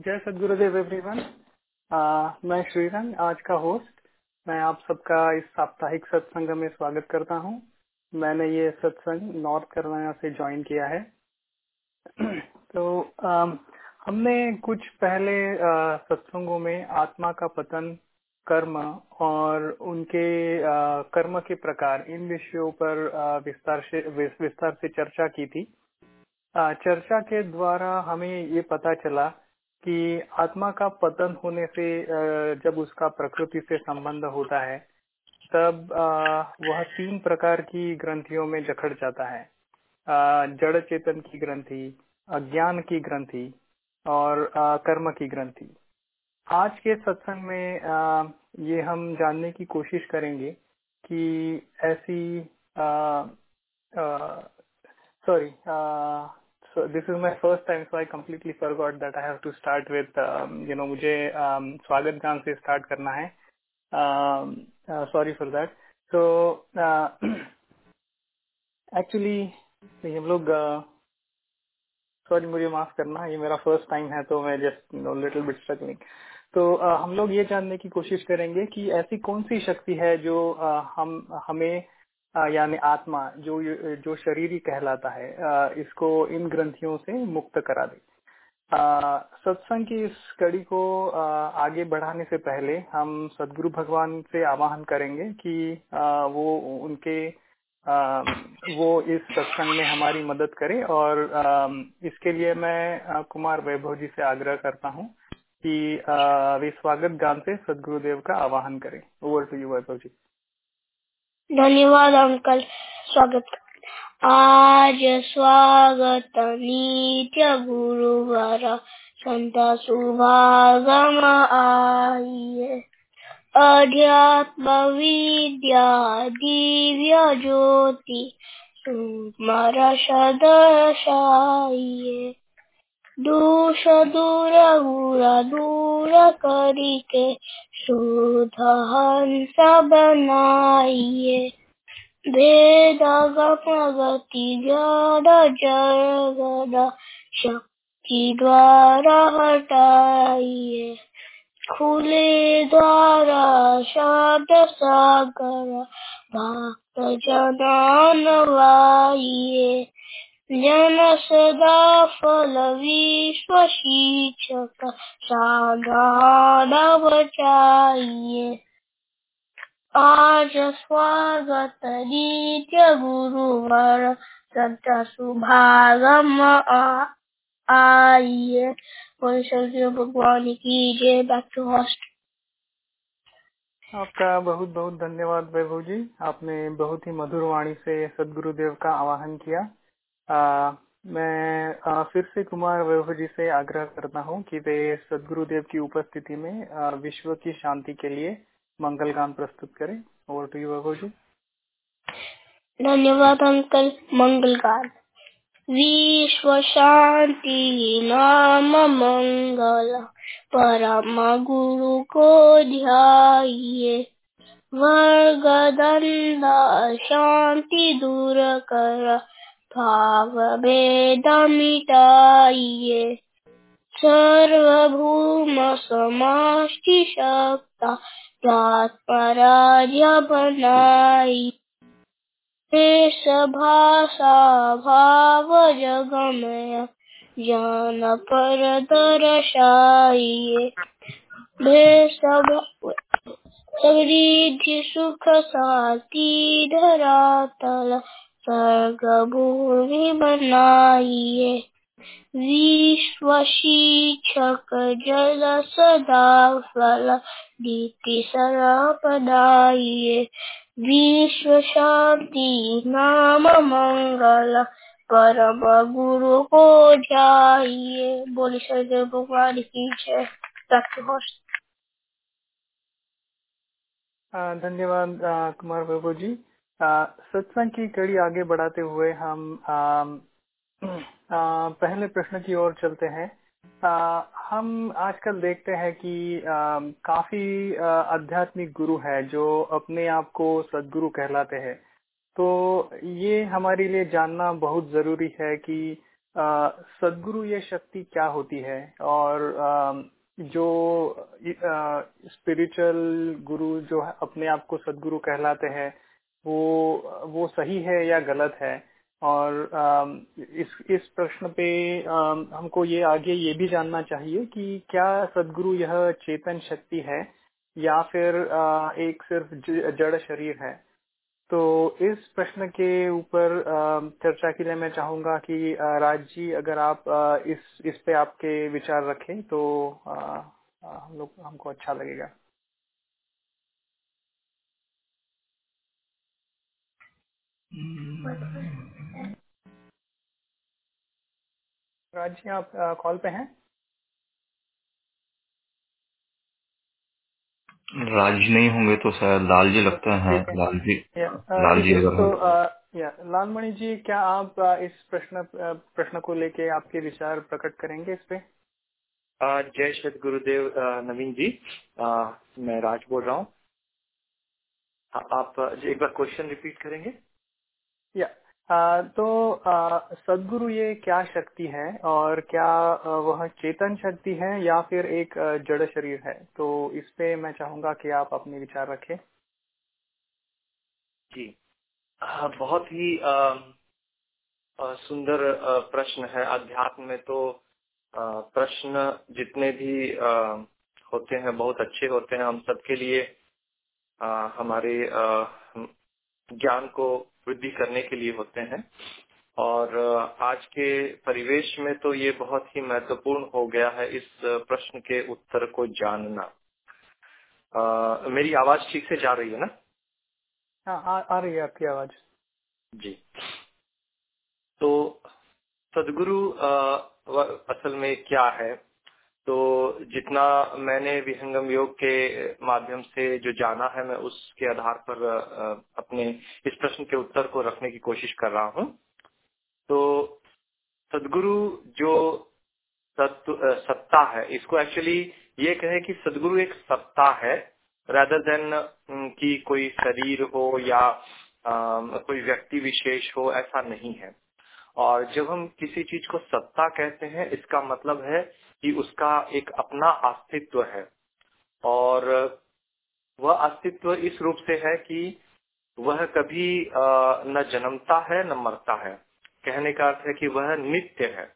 जय सदगुरुदेव एवरीवन मैं श्रीरंग आज का होस्ट मैं आप सबका इस साप्ताहिक सत्संग में स्वागत करता हूँ। मैंने ये सत्संग नॉर्थ कैरोलिना से ज्वाइन किया है। तो आ, हमने कुछ पहले सत्संगों में आत्मा का पतन कर्म और उनके आ, कर्म के प्रकार इन विषयों पर विस्तार से विस्तार से चर्चा की थी। चर्चा के द्वारा हमें ये पता चला कि आत्मा का पतन होने से जब उसका प्रकृति से संबंध होता है, तब वह तीन प्रकार की ग्रंथियों में जखड़ जाता है। जड़ चेतन की ग्रंथि, अज्ञान की ग्रंथि और कर्म की ग्रंथि। आज के सत्संग में ये हम जानने की कोशिश करेंगे कि ऐसी sorry so this is my first time so I completely forgot that I have to start with um, you know मुझे um, स्वागत गान से start करना है um, uh, sorry for that so uh, actually हम लोग सॉरी uh, मुझे माफ़ करना ये मेरा फ़र्स्ट टाइम है तो मैं just no little bit struggling तो uh, हम लोग ये जानने की कोशिश करेंगे कि ऐसी कौन सी शक्ति है जो uh, हम हमें यानी आत्मा जो जो शरीर ही कहलाता है इसको इन ग्रंथियों से मुक्त करा दे। सत्संग की इस कड़ी को आगे बढ़ाने से पहले हम सदगुरु भगवान से आवाहन करेंगे कि वो उनके वो इस सत्संग में हमारी मदद करे और इसके लिए मैं कुमार वैभव जी से आग्रह करता हूँ कि वे स्वागत गान से सदगुरुदेव का आवाहन करें। Over to you Vaibhav ji. धन्यवाद, अंकल। स्वागत। आज स्वागत नित्य गुरुवार। संत सुभागम आइए। अध्यात्म विद्या, दिव्य ज्योति सुमर सदशाइए। दोष दूर हुरा दूर करके शुद्ध हंस बनाइए वेद गति जड़ जगद शक्ति द्वारा हटाइए खुले द्वारा शब्द सागर भक्त जनानवाइए जन सदा फल विश्व शिक्षक साधारण बचाइए आज स्वागत नित्य गुरुवर सत्य सुभागम आइए भगवान की जय। बैक टू हॉस्ट आपका बहुत बहुत धन्यवाद वैभव जी। आपने बहुत ही मधुर वाणी से सदगुरुदेव का आवाहन किया। आ, मैं आ, फिर से कुमार वैभव जी से आग्रह करता हूँ कि वे सदगुरुदेव की उपस्थिति में आ, विश्व की शांति के लिए मंगल गान प्रस्तुत करें। Over to you Vaibhav ji धन्यवाद अंकल मंगल गान। विश्व शांति नाम मंगल परम गुरु को ध्याइए। वर्ग दंड शांति दूर कर। भाव भेद मिटाइए सर्वभूम समाष्टि शक्ता राज्य बनाई देश भाषा भाव जगमय ज्ञान पर दर्शाइए समृद्धि सुख शांति धरातल स्वर्ग भूमि बनाइए। विश्व शिक्षक जल सदा फल नीति बनाइए विश्व शांति नाम मंगल, परम गुरु को जाइए। बोले सदैव भगवान की जय। धन्यवाद कुमार बाबू जी। सत्संग की कड़ी आगे बढ़ाते हुए हम आ, आ, पहले प्रश्न की ओर चलते हैं। आ, हम आजकल देखते हैं कि आ, काफ़ी आध्यात्मिक गुरु है जो अपने आप को सदगुरु कहलाते हैं। तो ये हमारे लिए जानना बहुत ज़रूरी है कि सदगुरु ये शक्ति क्या होती है? और आ, जो स्पिरिचुअल गुरु जो अपने आप को सदगुरु कहलाते हैं वो वो सही है या गलत है? और इस इस प्रश्न पे हमको ये आगे ये भी जानना चाहिए कि क्या सदगुरु यह चेतन शक्ति है या फिर एक सिर्फ़ जड़ शरीर है? तो इस प्रश्न के ऊपर चर्चा के लिए मैं चाहूँगा कि राज जी, अगर आप इस इस पे आपके विचार रखें तो हम लोग, हमको अच्छा लगेगा। राज जी आप कॉल पे हैं? राज नहीं होंगे तो शायद लाल जी लगता है। लाल जी लाल जी अगर तो या लालमणि जी क्या आप इस प्रश्न प्रश्न को लेके आपके विचार प्रकट करेंगे इस पे? जय श्री गुरुदेव नवीन जी। आ, मैं राज बोल रहा हूँ। आप एक बार क्वेश्चन रिपीट करेंगे? या तो सदगुरु ये क्या शक्ति है और क्या वह चेतन शक्ति है या फिर एक जड़ शरीर है? तो इस पे मैं चाहूँगा कि आप अपने विचार रखें। जी। बहुत ही सुंदर प्रश्न है अध्यात्म में तो प्रश्न जितने भी होते हैं, बहुत अच्छे होते हैं। हम सबके लिए हमारे ज्ञान को वृद्धि करने के लिए होते हैं। और आज के परिवेश में तो ये बहुत ही महत्वपूर्ण हो गया है इस प्रश्न के उत्तर को जानना। आ, मेरी आवाज़ ठीक से जा रही है ना? हाँ आ, आ रही है आपकी आवाज़। जी। तो सदगुरु असल में क्या है? तो जितना मैंने विहंगम योग के माध्यम से जो जाना है मैं उसके आधार पर अपने इस प्रश्न के उत्तर को रखने की कोशिश कर रहा हूँ। तो सदगुरु जो सत्ता है इसको एक्चुअली ये कहे कि सदगुरु एक सत्ता है रेदर देन कि कोई शरीर हो या आ, कोई व्यक्ति विशेष हो ऐसा नहीं है। और जब हम किसी चीज़ को सत्ता कहते हैं इसका मतलब है कि उसका एक अपना अस्तित्व है। और वह अस्तित्व इस रूप से है कि वह कभी न जन्मता है, न मरता है। कहने का अर्थ है कि वह नित्य है।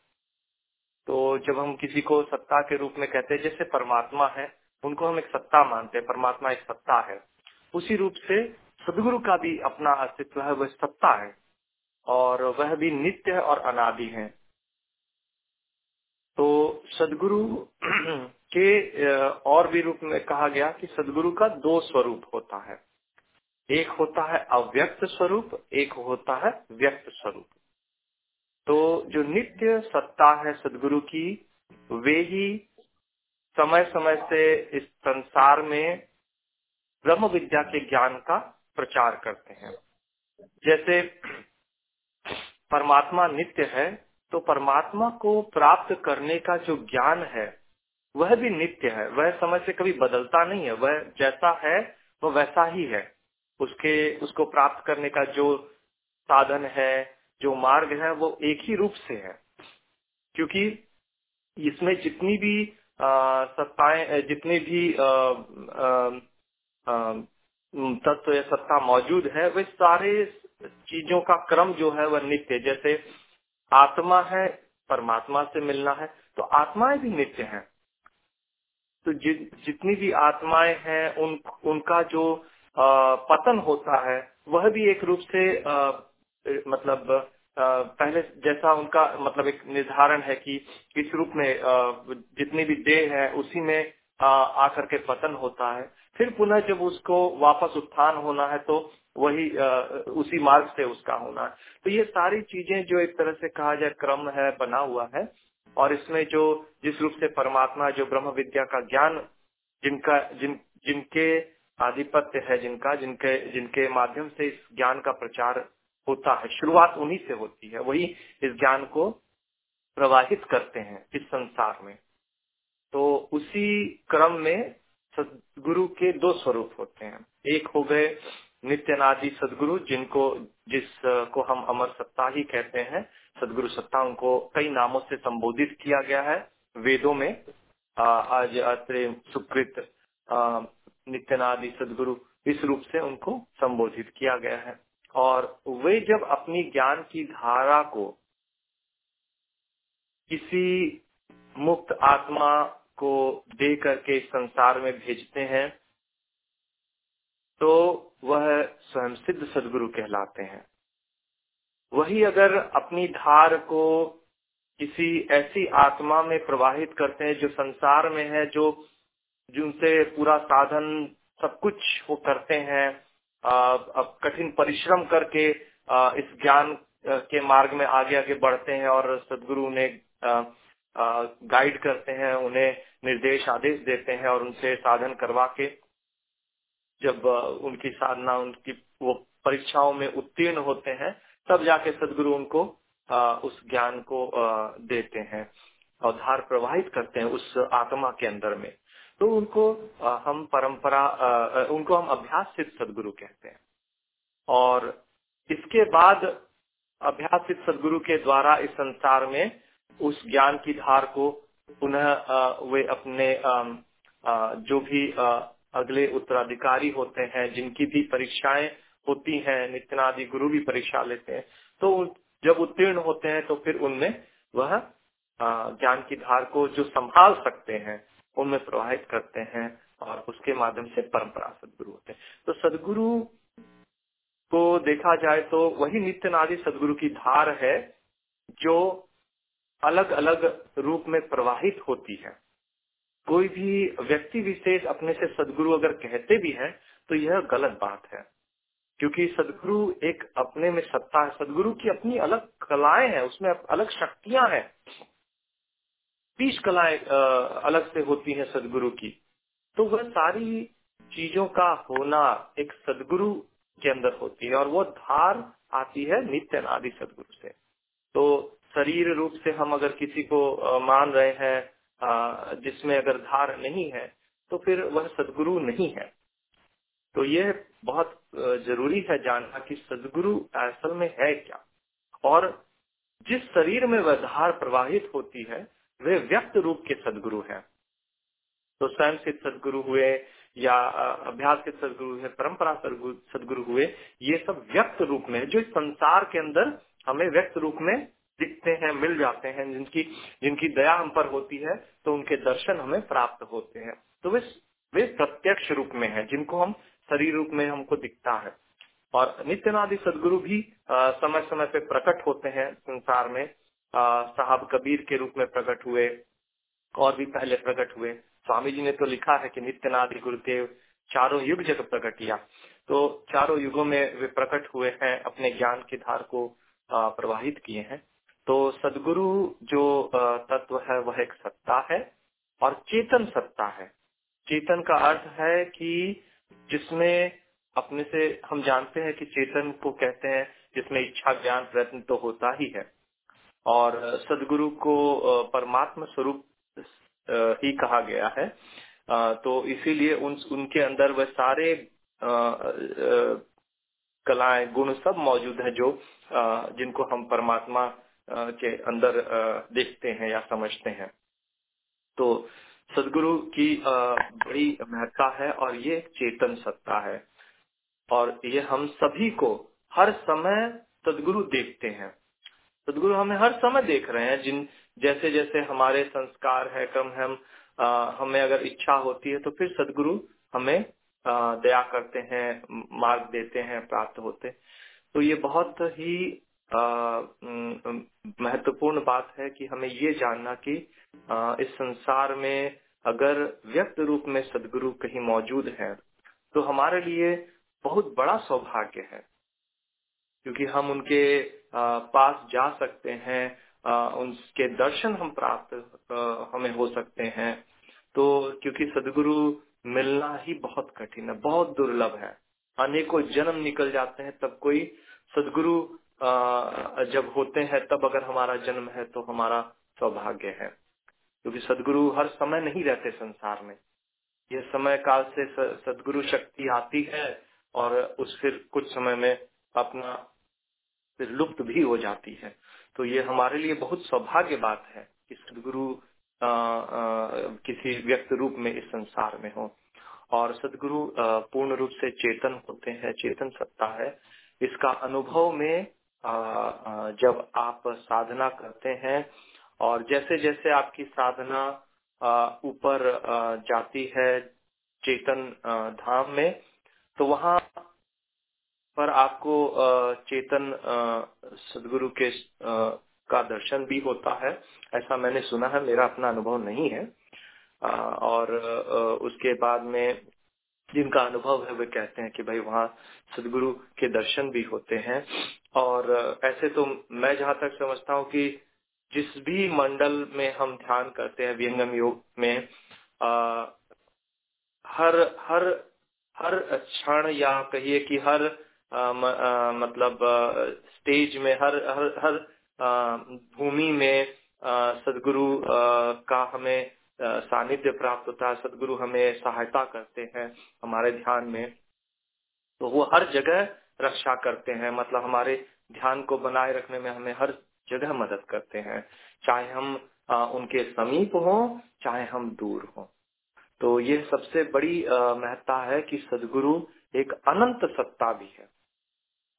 तो जब हम किसी को सत्ता के रूप में कहते हैं, जैसे परमात्मा है, उनको हम एक सत्ता मानते हैं, परमात्मा एक सत्ता है। उसी रूप से सदगुरु का भी अपना अस्तित्व है, वह सत्ता है। और वह भी नित्य है और अनादि है। तो सदगुरु के और भी रूप में कहा गया कि सदगुरु का दो स्वरूप होता है। एक होता है अव्यक्त स्वरूप, एक होता है व्यक्त स्वरूप। तो जो नित्य सत्ता है सदगुरु की, वे ही समय समय से इस संसार में ब्रह्म विद्या के ज्ञान का प्रचार करते हैं। जैसे परमात्मा नित्य है तो परमात्मा को प्राप्त करने का जो ज्ञान है, वह भी नित्य है। वह समय से कभी बदलता नहीं है। वह जैसा है, वह वैसा ही है। उसके, उसको प्राप्त करने का जो साधन है, जो मार्ग है, वो एक ही रूप से है। क्योंकि इसमें जितनी भी सत्ताएँ जितने भी तत्व या सत्ता मौजूद है, वे सारे चीज़ों का क्रम जो है, वह नित्य जैसे आत्मा है परमात्मा से मिलना है तो आत्माएँ भी नित्य हैं। तो जि, जितनी भी आत्माएँ हैं उन उनका जो आ, पतन होता है वह भी एक रूप से आ, मतलब आ, पहले जैसा उनका मतलब एक निर्धारण है कि इस रूप में जितनी भी देह है उसी में आकर के पतन होता है। फिर पुनः जब उसको वापस उत्थान होना है तो वही उसी मार्ग से उसका होना। तो ये सारी चीज़ें जो एक तरह से कहा जाए क्रम है, बना हुआ है। और इसमें जो, जिस रूप से परमात्मा, जो ब्रह्म विद्या का ज्ञान जिनका, जिन, जिनके आधिपत्य है जिनका, जिनके जिनके माध्यम से इस ज्ञान का प्रचार होता है, शुरुआत उन्हीं से होती है, वही इस ज्ञान को प्रवाहित करते हैं इस संसार में। तो उसी क्रम में सदगुरु के दो स्वरूप होते हैं। एक हो गए नित्यनादि सदगुरु जिनको, जिस को हम अमर सत्ता ही कहते हैं, सदगुरु सत्ता उनको कई नामों से संबोधित किया गया है। वेदों में आज अत्र सुकृत नित्यनादि सदगुरु इस रूप से उनको संबोधित किया गया है। और वे जब अपनी ज्ञान की धारा को किसी मुक्त आत्मा को दे करके संसार में भेजते हैं तो वह स्वयं सिद्ध सदगुरु कहलाते हैं। वही अगर अपनी धार को किसी ऐसी आत्मा में प्रवाहित करते हैं जो संसार में है, जो जिनसे पूरा साधन सब कुछ वो करते हैं अब कठिन परिश्रम करके इस ज्ञान के मार्ग में आगे आगे बढ़ते हैं और सदगुरु उन्हें गाइड करते हैं, उन्हें निर्देश, आदेश देते हैं और उनसे साधन करवा के जब उनकी साधना उनकी वो परीक्षाओं में उत्तीर्ण होते हैं तब जाके सदगुरु उनको आ, उस ज्ञान को आ, देते हैं और धार प्रवाहित करते हैं उस आत्मा के अंदर में। तो उनको आ, हम परंपरा आ, उनको हम अभ्यास सिद्ध सदगुरु कहते हैं। और इसके बाद अभ्यास सिद्ध सदगुरु के द्वारा इस संसार में उस ज्ञान की धार को पुनः वे अपने आ, आ, जो भी अगले उत्तराधिकारी होते हैं, जिनकी भी परीक्षाएँ होती हैं, नित्यनादि गुरु भी परीक्षा लेते हैं। तो जब उत्तीर्ण होते हैं तो फिर उनमें वह ज्ञान की धार को जो संभाल सकते हैं, उनमें प्रवाहित करते हैं और उसके माध्यम से परंपरा सदगुरु होते हैं। तो सदगुरु को देखा जाए तो वही नित्य नित्यनादि सदगुरु की धार है, जो अलग अलग रूप में प्रवाहित होती है। कोई भी व्यक्ति विशेष अपने से सदगुरु अगर कहते भी हैं तो यह गलत बात है। क्योंकि सदगुरु एक अपने में सत्ता है। सदगुरु की अपनी अलग कलाएँ हैं, उसमें अलग शक्तियाँ हैं। बीस कलाएँ अलग से होती हैं सदगुरु की। तो वह सारी चीज़ों का होना एक सदगुरु के अंदर होती है और वो धार आती है नित्य नादि सदगुरु से। तो शरीर रूप से हम अगर किसी को मान रहे हैं जिसमें अगर धार नहीं है तो फिर वह सदगुरु नहीं है। तो यह बहुत ज़रूरी है जानना कि सदगुरु असल में है क्या। और जिस शरीर में वह धार प्रवाहित होती है, वे व्यक्त रूप के सदगुरु हैं। तो स्वयं सिद्ध सदगुरु हुए या अभ्यास के सदगुरु है परंपरा सदगुरु हुए, ये सब व्यक्त रूप में जो संसार के अंदर हमें व्यक्त रूप में दिखते हैं, मिल जाते हैं, जिनकी जिनकी दया हम पर होती है तो उनके दर्शन हमें प्राप्त होते हैं। तो वे वे प्रत्यक्ष रूप में है जिनको हम शरीर रूप में हमको दिखता है। और नित्यनादि सदगुरु भी आ, समय समय पे प्रकट होते हैं संसार में। साहब कबीर के रूप में प्रकट हुए और भी पहले प्रकट हुए। स्वामी जी ने तो लिखा है कि नित्यनादि गुरुदेव चारों युग जग प्रकट किया। तो चारों युगों में वे प्रकट हुए हैं अपने ज्ञान की धार को प्रवाहित किए हैं। तो सदगुरु जो तत्व है, वह एक सत्ता है और चेतन सत्ता है। चेतन का अर्थ है कि जिसमें अपने से हम जानते हैं कि चेतन को कहते हैं, जिसमें इच्छा, ज्ञान, प्रयत्न तो होता ही है। और सदगुरु को परमात्मा स्वरूप ही कहा गया है। तो इसीलिए उन, उनके अंदर वह सारे कलाएँ, गुण सब मौजूद है जो जिनको हम परमात्मा के अंदर देखते हैं या समझते हैं। तो सदगुरु की बड़ी महत्ता है और ये चेतन सत्ता है। और ये हम सभी को हर समय सदगुरु देखते हैं। सदगुरु हमें हर समय देख रहे हैं। जिन, जैसे जैसे हमारे संस्कार है, क्रम है, हम हमें अगर इच्छा होती है तो फिर सदगुरु हमें दया करते हैं मार्ग देते हैं, प्राप्त होते तो ये बहुत ही महत्वपूर्ण बात है कि हमें ये जानना कि इस संसार में अगर व्यक्त रूप में सदगुरु कहीं मौजूद है तो हमारे लिए बहुत बड़ा सौभाग्य है। क्योंकि हम उनके पास जा सकते हैं उनके दर्शन हम प्राप्त हमें हो सकते हैं। तो क्योंकि सदगुरु मिलना ही बहुत कठिन है, बहुत दुर्लभ है। अनेकों जन्म निकल जाते हैं, तब कोई सदगुरु जब होते हैं, तब अगर हमारा जन्म है तो हमारा सौभाग्य है। क्योंकि सदगुरु हर समय नहीं रहते संसार में। यह समय काल से सदगुरु शक्ति आती है और उस फिर कुछ समय में अपना फिर लुप्त भी हो जाती है। तो ये हमारे लिए बहुत सौभाग्य बात है कि सदगुरु किसी व्यक्त रूप में इस संसार में हो। और सदगुरु पूर्ण रूप से चेतन होते हैं, चेतन सत्ता है। इसका अनुभव में जब आप साधना करते हैं और जैसे जैसे आपकी साधना ऊपर जाती है चेतन धाम में तो वहाँ पर आपको चेतन सदगुरु के का दर्शन भी होता है। ऐसा मैंने सुना है, मेरा अपना अनुभव नहीं है। और उसके बाद में जिनका अनुभव है, वे कहते हैं कि भाई वहाँ सदगुरु के दर्शन भी होते हैं। और ऐसे तो मैं जहाँ तक समझता हूँ कि जिस भी मंडल में हम ध्यान करते हैं व्यंगम योग में आ, हर हर हर क्षण या कहिए कि हर आ, म, आ, मतलब आ, स्टेज में हर हर हर भूमि में सदगुरु का हमें सानिध्य प्राप्त होता है सदगुरु हमें सहायता करते हैं हमारे ध्यान में तो वो हर जगह रक्षा करते हैं। मतलब हमारे ध्यान को बनाए रखने में हमें हर जगह मदद करते हैं। चाहे हम आ, उनके समीप हो चाहे हम दूर हो। तो ये सबसे बड़ी महत्ता है कि सदगुरु एक अनंत सत्ता भी है।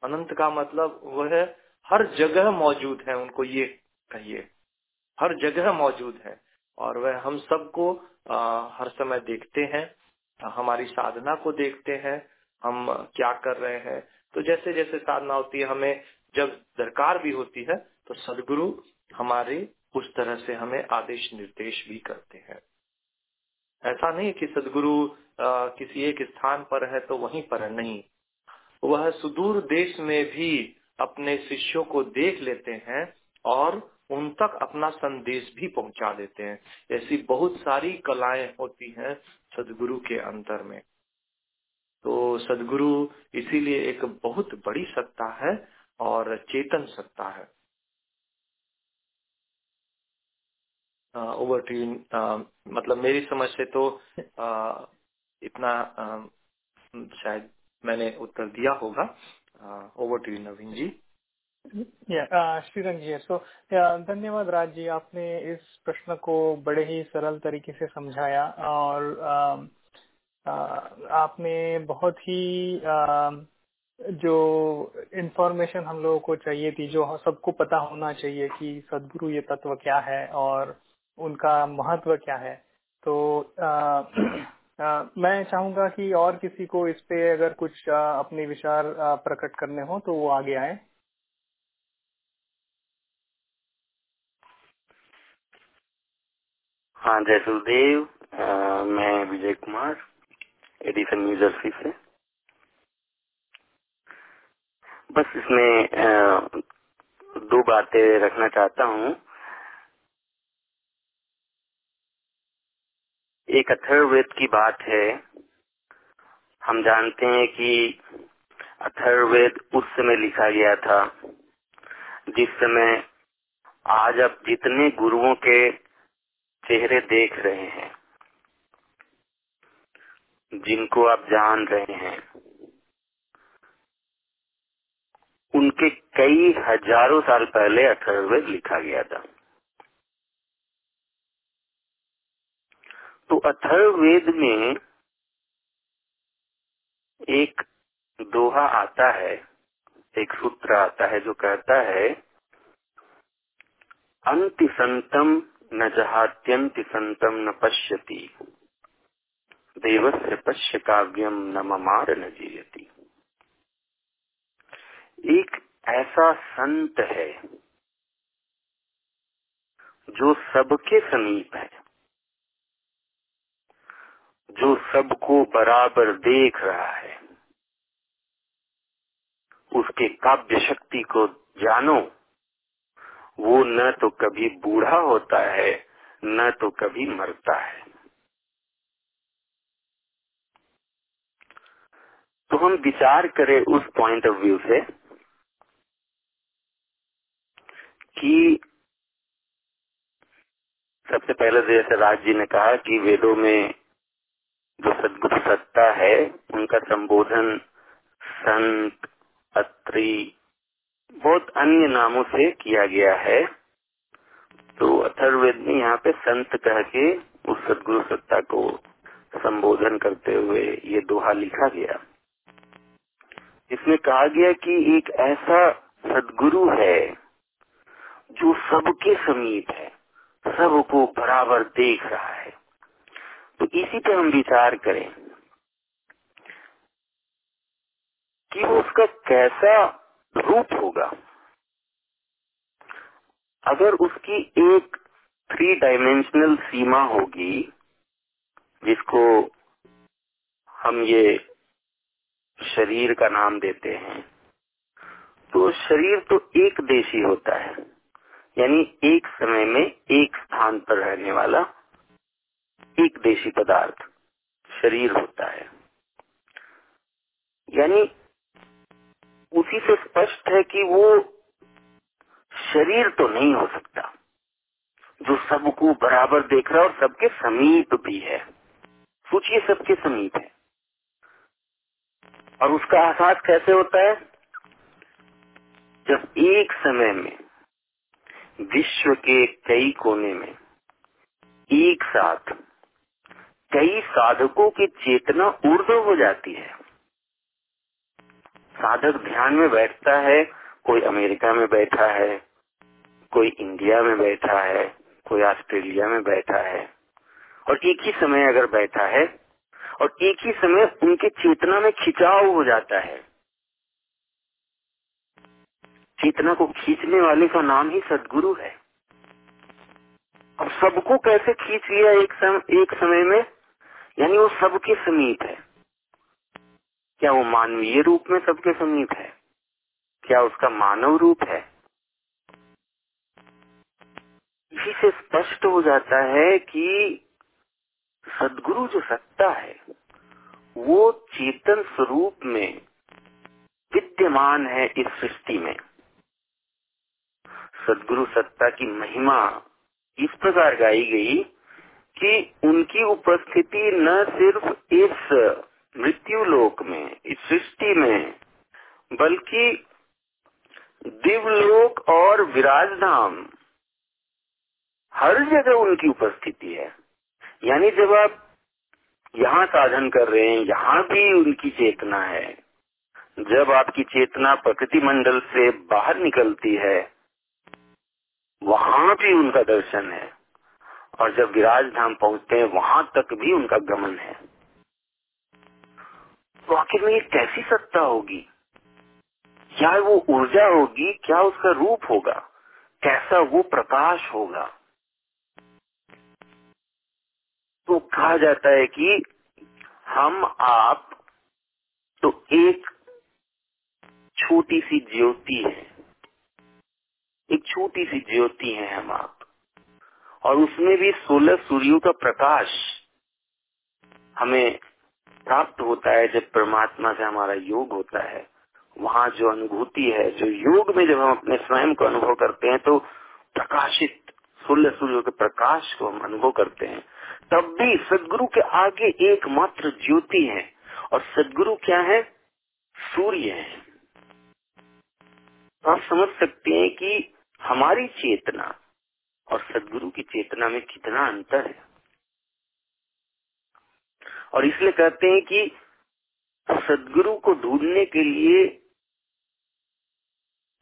अनंत का मतलब वह हर जगह मौजूद है उनको ये कहिए। हर जगह मौजूद है और वह हम सबको हर समय देखते हैं हमारी साधना को देखते हैं हम क्या कर रहे हैं तो जैसे जैसे साधना होती है, हमें जब दरकार भी होती है तो सदगुरु हमारे उस तरह से हमें आदेश निर्देश भी करते हैं। ऐसा नहीं कि सदगुरु किसी एक स्थान पर है तो वहीं पर है, नहीं। वह सुदूर देश में भी अपने शिष्यों को देख लेते हैं और उन तक अपना संदेश भी पहुँचा देते हैं। ऐसी बहुत सारी कलाएँ होती हैं सदगुरु के अंतर में। तो सदगुरु इसीलिए एक बहुत बड़ी सत्ता है और चेतन सत्ता है। ओवर टू मतलब मेरी समझ से तो uh, इतना uh, शायद मैंने उत्तर दिया होगा। Over to Naveen ji. Shrirang ji so धन्यवाद राज जी आपने इस प्रश्न को बड़े ही सरल तरीके से समझाया और uh, आपने बहुत ही जो इन्फॉर्मेशन हम लोगों को चाहिए थी जो सबको पता होना चाहिए कि सदगुरु ये तत्व क्या है और उनका महत्व क्या है। तो आ, आ, मैं चाहूँगा कि और किसी को इस पे अगर कुछ आ, अपने विचार प्रकट करने हो तो वो आगे आए। हाँ जय सुखदेव। मैं Vijay Kumar. Edison New Jersey से बस इसमें दो बातें रखना चाहता हूँ। एक अथर्ववेद की बात है। हम जानते हैं कि अथर्ववेद उस समय लिखा गया था, जिस समय आज आप जितने गुरुओं के चेहरे देख रहे हैं जिनको आप जान रहे हैं। उनके कई हज़ारों साल पहले अथर्ववेद लिखा गया था। तो अथर्ववेद में एक दोहा आता है, एक सूत्र आता है जो कहता है अंति संतम न जहात्यंति संतम न पश्यति। देवस्य पश्य काव्यम न ममार न एक ऐसा संत है जो सबके समीप है, जो सबको बराबर देख रहा है। उसके काव्य शक्ति को जानो, वो न तो कभी बूढ़ा होता है, न तो कभी मरता है। तो हम विचार करें उस पॉइंट ऑफ़ व्यू से कि सबसे पहले तो जैसे राज जी ने कहा कि वेदों में जो सदगुरु सत्ता है, उनका संबोधन संत, अत्रि, बहुत अन्य नामों से किया गया है। तो अथर्वेद में यहाँ पे संत कह के उस सदगुरु सत्ता को संबोधन करते हुए ये दोहा लिखा गया। इसमें कहा गया कि एक ऐसा सदगुरु है जो सबके समीप है, सबको बराबर देख रहा है। तो इसी पे हम विचार करें कि वो उसका कैसा रूप होगा। अगर उसकी एक थ्री डायमेंशनल सीमा होगी, जिसको हम ये शरीर का नाम देते हैं। तो शरीर तो एक देशी होता है, यानी एक समय में एक स्थान पर रहने वाला एक देशी पदार्थ शरीर होता है। यानी उसी से स्पष्ट है कि वो शरीर तो नहीं हो सकता, जो सबको बराबर देख रहा है और सबके समीप भी है। सोचिए सबके समीप है। और उसका एहसास कैसे होता है? जब एक समय में, विश्व के कई कोने में, एक साथ कई साधकों की चेतना ऊर्ध हो जाती है। साधक ध्यान में बैठता है, कोई अमेरिका में बैठा है, कोई इंडिया में बैठा है, कोई ऑस्ट्रेलिया में बैठा है, और एक ही समय अगर बैठा है और एक ही समय उनके चेतना में खिंचाव हो जाता है। चेतना को खींचने वाले का नाम ही सदगुरु है। अब सबको कैसे खींच लिया एक सम, एक समय में? यानी वो सबके समीप है। क्या वो मानवीय रूप में सबके समीप है? क्या उसका मानव रूप है? इसी से स्पष्ट हो जाता है कि सदगुरु जो सत्ता है, वो चेतन स्वरूप में विद्यमान है इस सृष्टि में। सदगुरु सत्ता की महिमा इस प्रकार गाई गई कि उनकी उपस्थिति न सिर्फ़ इस मृत्यु लोक में, इस सृष्टि में, बल्कि दिवलोक और विराजधाम हर जगह उनकी उपस्थिति है। यानी जब आप यहाँ साधन कर रहे हैं, यहाँ भी उनकी चेतना है। जब आपकी चेतना प्रकृति मंडल से बाहर निकलती है, वहाँ भी उनका दर्शन है। और जब विराज धाम पहुँचते हैं, वहाँ तक भी उनका गमन है। तो आखिर में ये कैसी सत्ता होगी? क्या वो ऊर्जा होगी? क्या उसका रूप होगा? कैसा वो प्रकाश होगा? तो कहा जाता है कि हम आप तो एक छोटी सी ज्योति है। एक छोटी सी ज्योति है हम आप। और उसमें भी सोलह सूर्यों का प्रकाश हमें प्राप्त होता है जब परमात्मा से हमारा योग होता है। वहाँ जो अनुभूति है, जो योग में जब हम अपने स्वयं को अनुभव करते हैं तो प्रकाशित सूर्य सूर्य के प्रकाश को हम अनुभव करते हैं। तब भी सदगुरु के आगे एकमात्र ज्योति है। और सदगुरु क्या है? सूर्य है। तो आप समझ सकते हैं कि हमारी चेतना और सदगुरु की चेतना में कितना अंतर है। और इसलिए कहते हैं कि सदगुरु को ढूँढने के लिए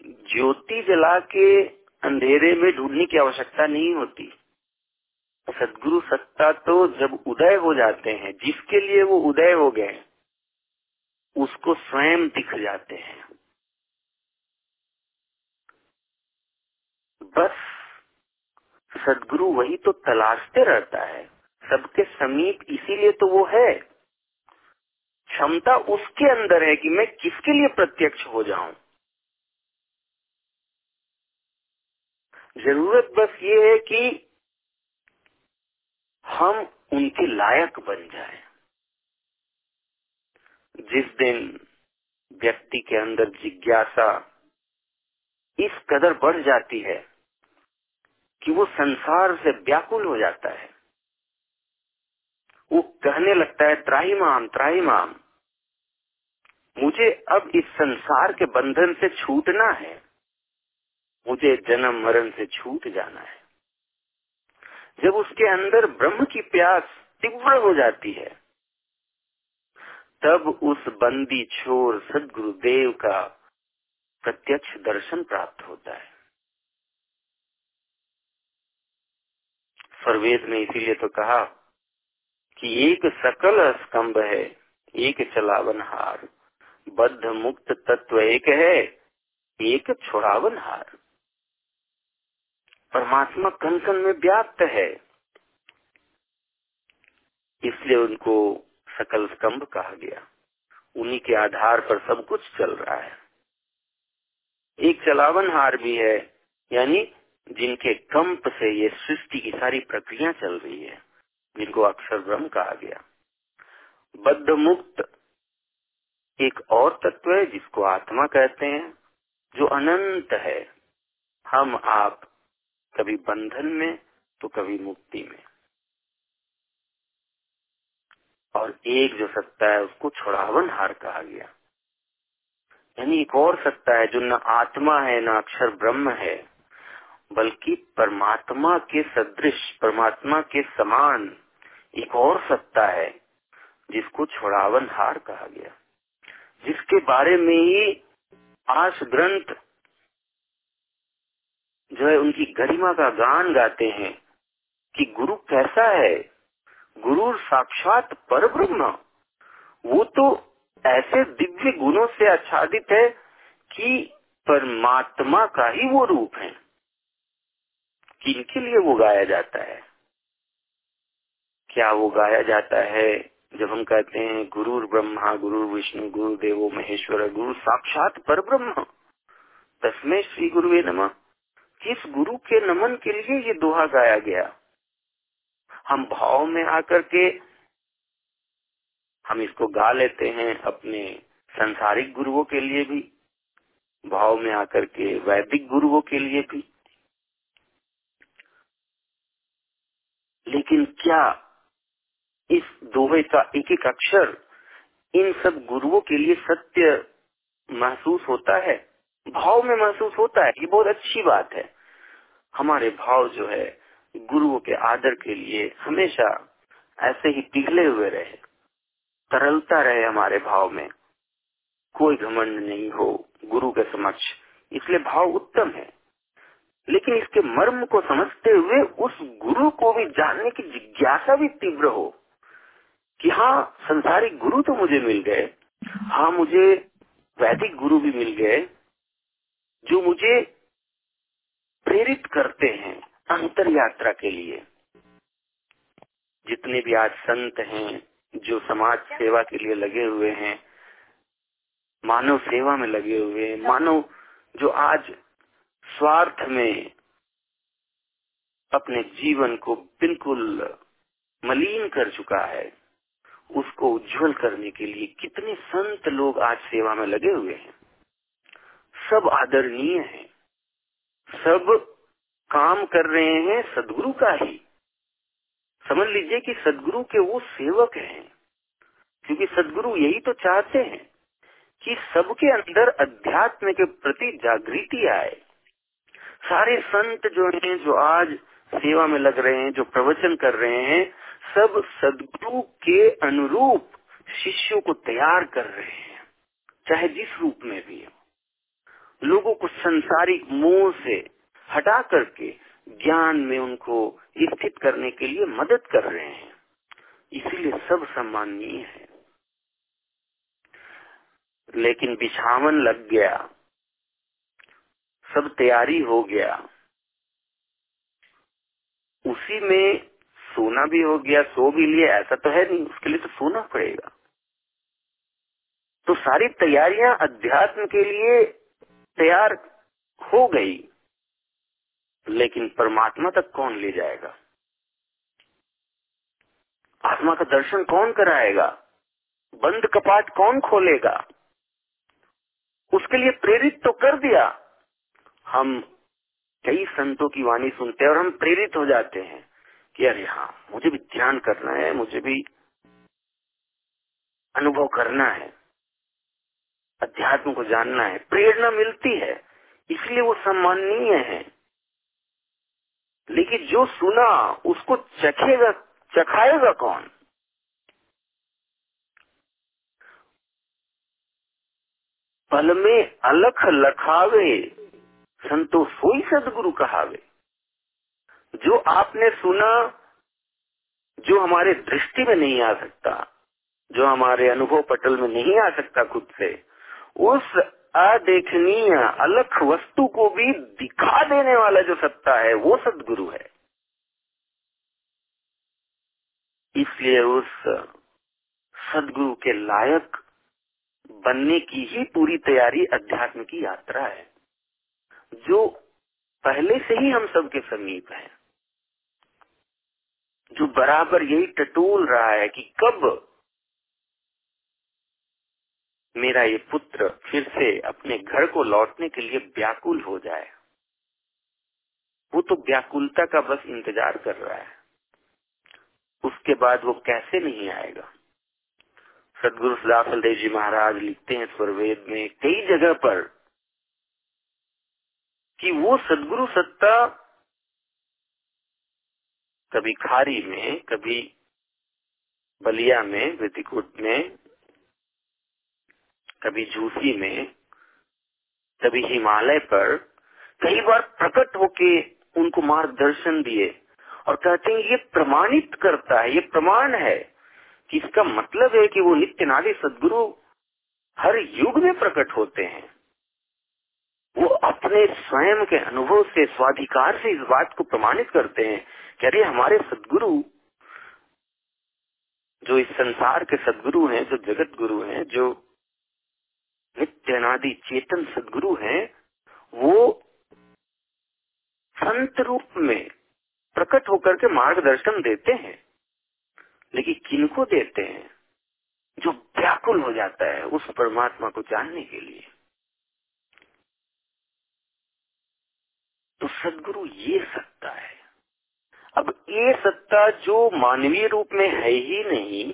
ज्योति जला के अंधेरे में ढूँढने की आवश्यकता नहीं होती। सदगुरु सत्ता तो जब उदय हो जाते हैं, जिसके लिए वो उदय हो गए उसको स्वयं दिख जाते हैं। बस सदगुरु वही तो तलाशते रहता है। सबके समीप इसीलिए तो वो है। क्षमता उसके अंदर है कि मैं किसके लिए प्रत्यक्ष हो जाऊँ। ज़रूरत बस ये है कि हम उनके लायक बन जाए। जिस दिन व्यक्ति के अंदर जिज्ञासा इस कदर बढ़ जाती है कि वो संसार से व्याकुल हो जाता है, वो कहने लगता है त्राही माम त्राही माम मुझे अब इस संसार के बंधन से छूटना है, मुझे जन्म मरण से छूट जाना है। जब उसके अंदर ब्रह्म की प्यास तीव्र हो जाती है, तब उस बंदी छोर सदगुरुदेव का प्रत्यक्ष दर्शन प्राप्त होता है। फरवेद ने इसीलिए तो कहा कि एक सकल स्तंभ है, एक चलावन हार बद्ध मुक्त तत्व एक है, एक छोड़ावन हार परमात्मा कन में व्याप्त है। इसलिए उनको सकल स्तंभ कहा गया। उन्हीं के आधार पर सब कुछ चल रहा है। एक चलावन हार भी है, यानी जिनके कंप से ये सृष्टि की सारी प्रक्रिया चल रही है, जिनको अक्षर ब्रह्म कहा गया। बद्ध मुक्त एक और तत्व है जिसको आत्मा कहते हैं, जो अनंत है। हम आप कभी बंधन में तो कभी मुक्ति में। और एक जो सत्ता है, उसको छुड़ावन हार कहा गया। यानी एक और सत्ता है, जो न आत्मा है, न अक्षर ब्रह्म है, बल्कि परमात्मा के सदृश, परमात्मा के समान एक और सत्ता है, जिसको छुड़ावन हार कहा गया। जिसके बारे में ही आस ग्रंथ जो है उनकी गरिमा का गान गाते हैं कि गुरु कैसा है? गुरु साक्षात पर ब्रह्म वो तो ऐसे दिव्य गुणों से आच्छादित है कि परमात्मा का ही वो रूप है किनके लिए वो गाया जाता है। क्या वो गाया जाता है? जब हम कहते हैं गुरु ब्रह्मा गुरु विष्णु गुरु देवो महेश्वर, गुरु साक्षात पर ब्रह्म तस्में श्री गुरु नम। किस गुरु के नमन के लिए ये दोहा गाया गया, हम भाव में आकर के हम इसको गा लेते हैं अपने संसारिक गुरुओं के लिए भी, भाव में आकर के वैदिक गुरुओं के लिए भी। लेकिन क्या इस दोहे का एक एक अक्षर इन सब गुरुओं के लिए सत्य महसूस होता है? भाव में महसूस होता है, ये बहुत अच्छी बात है। हमारे भाव जो है, गुरुओं के आदर के लिए हमेशा ऐसे ही पिघले हुए रहे। तरलता रहे हमारे भाव में। कोई घमंड नहीं हो गुरु के समक्ष, इसलिए भाव उत्तम है। लेकिन इसके मर्म को समझते हुए उस गुरु को भी जानने की जिज्ञासा भी तीव्र हो कि हाँ संसारिक गुरु तो मुझे मिल गए। हाँ मुझे वैदिक गुरु भी मिल गए। जो मुझे प्रेरित करते हैं अंतर यात्रा के लिए। जितने भी आज संत हैं जो समाज सेवा के लिए लगे हुए हैं, मानव सेवा में लगे हुए हैं, मानव जो आज स्वार्थ में अपने जीवन को बिल्कुल मलिन कर चुका है, उसको उज्जवल करने के लिए कितने संत लोग आज सेवा में लगे हुए हैं। सब आदरणीय हैं। सब काम कर रहे हैं सदगुरु का ही। समझ लीजिए कि सदगुरु के वो सेवक हैं, क्योंकि सदगुरु यही तो चाहते हैं कि सबके अंदर अध्यात्म के प्रति जागृति आए। सारे संत जो हैं, जो आज सेवा में लग रहे हैं, जो प्रवचन कर रहे हैं, सब सदगुरु के अनुरूप शिष्यों को तैयार कर रहे हैं, चाहे जिस रूप में भी हो। लोगों को संसारिक मोह से हटा करके ज्ञान में उनको स्थित करने के लिए मदद कर रहे हैं। इसीलिए सब सम्माननीय है। लेकिन बिछावन लग गया। सब तैयारी हो गया। उसी में सोना भी हो गया, सो भी लिया, ऐसा तो है नहीं, उसके लिए तो सोना पड़ेगा। तो सारी तैयारियाँ अध्यात्म के लिए तैयार हो गई, लेकिन परमात्मा तक कौन ले जाएगा? आत्मा का दर्शन कौन कराएगा? बंद कपाट कौन खोलेगा? उसके लिए प्रेरित तो कर दिया। हम कई संतों की वाणी सुनते हैं और हम प्रेरित हो जाते हैं कि अरे हाँ मुझे भी ध्यान करना है, मुझे भी अनुभव करना है। अध्यात्म को जानना है, प्रेरणा मिलती है, इसलिए वो सम्माननीय है। लेकिन जो सुना, उसको चखेगा, चखाएगा कौन? पल में अलख लखावे संतोष सोई सदगुरु कहावे। जो आपने सुना, जो हमारे दृष्टि में नहीं आ सकता, जो हमारे अनुभव पटल में नहीं आ सकता खुद से उस अदेखनीय, अलख वस्तु को भी दिखा देने वाला जो सत्ता है, वो सदगुरु है। इसलिए उस सदगुरु के लायक बनने की ही पूरी तैयारी अध्यात्म की यात्रा है। जो पहले से ही हम सबके समीप है। जो बराबर यही टटोल रहा है कि कब मेरा ये पुत्र फिर से अपने घर को लौटने के लिए व्याकुल हो जाए। वो तो व्याकुलता का बस इंतज़ार कर रहा है। उसके बाद वो कैसे नहीं आएगा? सदगुरु सदाफल देव जी महाराज लिखते हैं स्वरवेद में कई जगह पर कि वो सदगुरु सत्ता कभी खारी में, कभी बलिया में विधिकुट में कभी झूसी में, कभी हिमालय पर, कई बार प्रकट होके उनको मार्गदर्शन दिए और कहते हैं, ये प्रमाणित करता है, ये प्रमाण है कि इसका मतलब है कि वो नित्य नादी सदगुरु हर युग में प्रकट होते हैं। वो अपने स्वयं के अनुभव से, स्वाधिकार से इस बात को प्रमाणित करते हैं कि अरे, हमारे सदगुरु जो इस संसार के सदगुरु हैं, जो जगत गुरु हैं, जो नित्य चेतन सदगुरु हैं, वो संत रूप में प्रकट होकर के मार्गदर्शन देते हैं। लेकिन किनको देते हैं? जो व्याकुल हो जाता है उस परमात्मा को जानने के लिए। तो सदगुरु ये सत्ता है। अब ये सत्ता जो मानवीय रूप में है ही नहीं,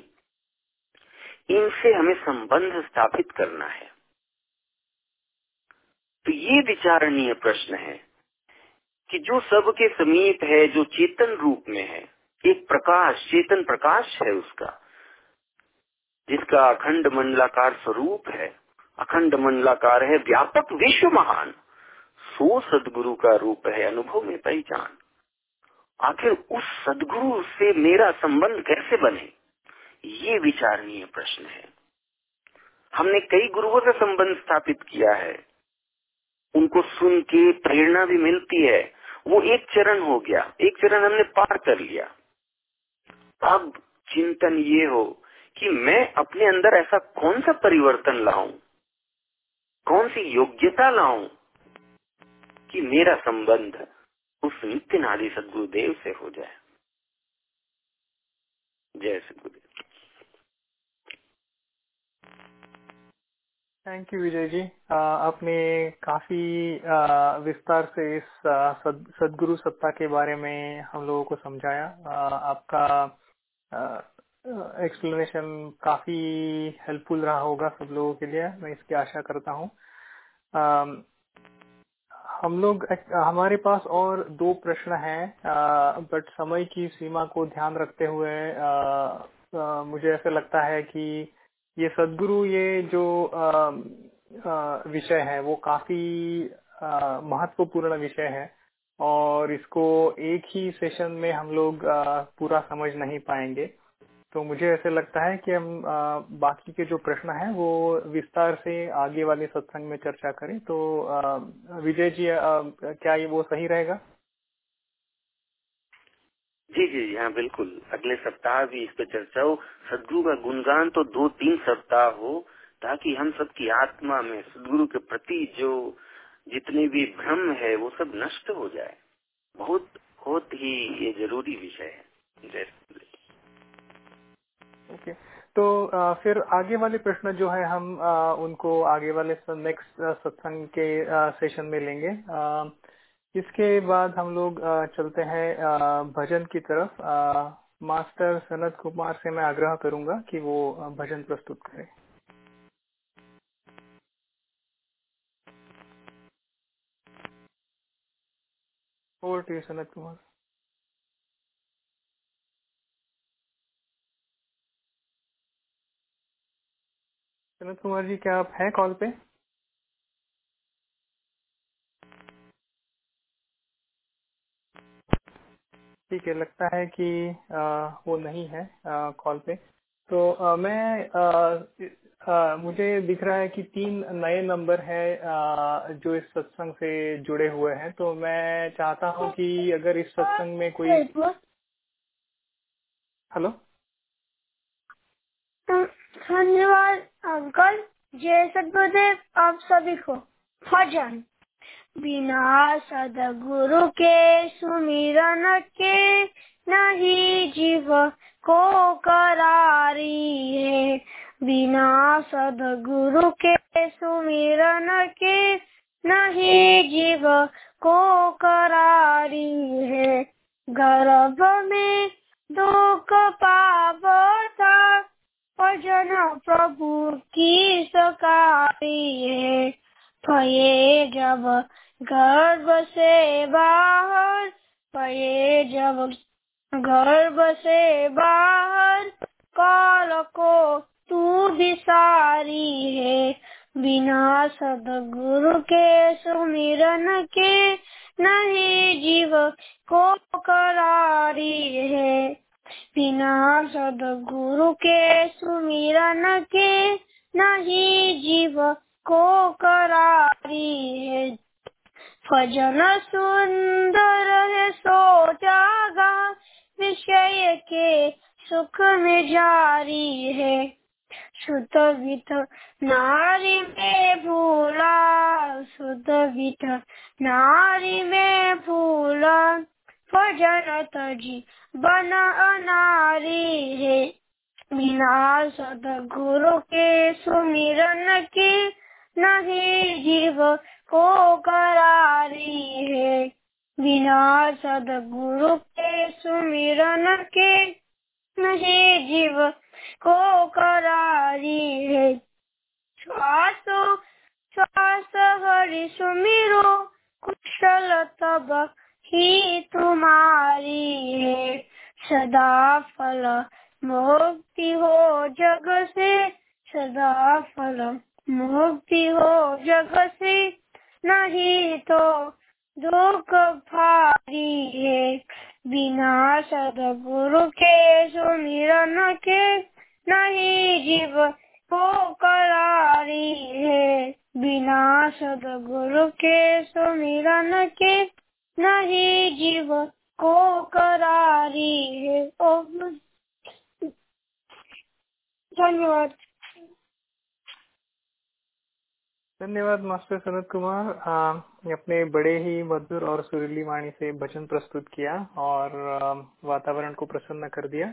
इनसे हमें संबंध स्थापित करना है। तो ये विचारणीय प्रश्न है कि जो सबके समीप है, जो चेतन रूप में है, एक प्रकाश, चेतन प्रकाश है उसका, जिसका अखंड मंडलाकार स्वरूप है। अखंड मंडलाकार है व्यापक विश्व महान। सो सदगुरु का रूप है अनुभव में पहचान। आखिर उस सदगुरु से मेरा संबंध कैसे बने? ये विचारणीय प्रश्न है। हमने कई गुरुओं से संबंध स्थापित किया है। उनको सुन के प्रेरणा भी मिलती है। वो एक चरण हो गया। एक चरण हमने पार कर लिया। अब चिंतन ये हो कि मैं अपने अंदर ऐसा कौन सा परिवर्तन लाऊं? कौन सी योग्यता लाऊं कि मेरा संबंध उस नित्य नादी सदगुरुदेव से हो जाए? जय सदगुरुदेव। थैंक यू विजय जी आपने काफ़ी विस्तार से इस सदगुरु सत्ता के बारे में हम लोगों को समझाया। आपका एक्सप्लेनेशन काफ़ी हेल्पफुल रहा होगा सब लोगों के लिए मैं इसकी आशा करता हूँ। हम लोग हमारे पास और दो प्रश्न हैं बट समय की सीमा को ध्यान रखते हुए आ, आ, मुझे ऐसा लगता है कि ये सदगुरु, ये जो विषय है, वो काफ़ी महत्वपूर्ण विषय है और इसको एक ही सेशन में हम लोग पूरा समझ नहीं पाएँगे। तो मुझे ऐसे लगता है कि हम बाकी के जो प्रश्न हैं, वो विस्तार से आगे वाले सत्संग में चर्चा करें। तो विजय जी क्या ये वो सही रहेगा? जी जी जी हाँ बिल्कुल। अगले सप्ताह भी इस पे चर्चा हो। सदगुरु का गुणगान तो दो तीन सप्ताह हो ताकि हम सबकी आत्मा में सदगुरु के प्रति जो जितने भी भ्रम है वो सब नष्ट हो जाए। बहुत बहुत ही ये ज़रूरी विषय है। जय ओके। तो आ, फिर आगे वाले प्रश्न जो है हम आ, उनको आगे वाले नेक्स्ट सत्संग के आ, सेशन में लेंगे। आ, इसके बाद हम लोग चलते हैं भजन की तरफ़। मास्टर सनत कुमार से मैं आग्रह करूँगा कि वो भजन प्रस्तुत करें। सनत कुमार। सनत कुमार जी, क्या आप हैं कॉल पे? ठीक है लगता है कि आ, वो नहीं है कॉल पे। तो आ, मैं आ, आ, मुझे दिख रहा है कि तीन नए नंबर है जो इस सत्संग से जुड़े हुए हैं। तो मैं चाहता हूँ कि अगर इस सत्संग में कोई हेलो? धन्यवाद अंकल। जय सदगुरुदेव आप सभी को। भजन बिना सदगुरु के सुमिरन के नहीं जीव को करारी है। बिना सदगुरु के सुमिरन के नहीं जीव को करारी है। गर्भ में दुख पावता भजन प्रभु की सकारी है। फये जब गर्भ से बाहर पड़े जब गर्भ से बाहर काल को तू भी सारी है। बिना सदगुरु के सुमिरन के नहीं जीव को करारी है। बिना सदगुरु के सुमिरन के नहीं जीव को करारी है। भजन सुंदर है, सो जागा। विषय के सुख में जारी है। शुद्ध विध नारी में भूला। शुद्ध विध नारी में भूला। भजन तजी बन अनारी है। बिना सद गुरु के सुमिरन के नहीं जीव को करारी है। बिना सदगुरु के सुमिरन के नहीं जीव को करारी है। श्वास श्वास हरि सुमिरो, कुशल तब ही तुम्हारी है। सदा फल मुक्ति हो जग से, सदा फल मुक्ति हो जग से। नहीं तो दुख भारी है बिना सदगुरु के सुमिरन के नहीं जीव को करारी है। बिना सदगुरु के सुमिरन के नहीं जीव को करारी है। धन्यवाद। धन्यवाद, मास्टर सनत कुमार। अपने बड़े ही मधुर और सुरीली वाणी से भजन प्रस्तुत किया और वातावरण को प्रसन्न कर दिया।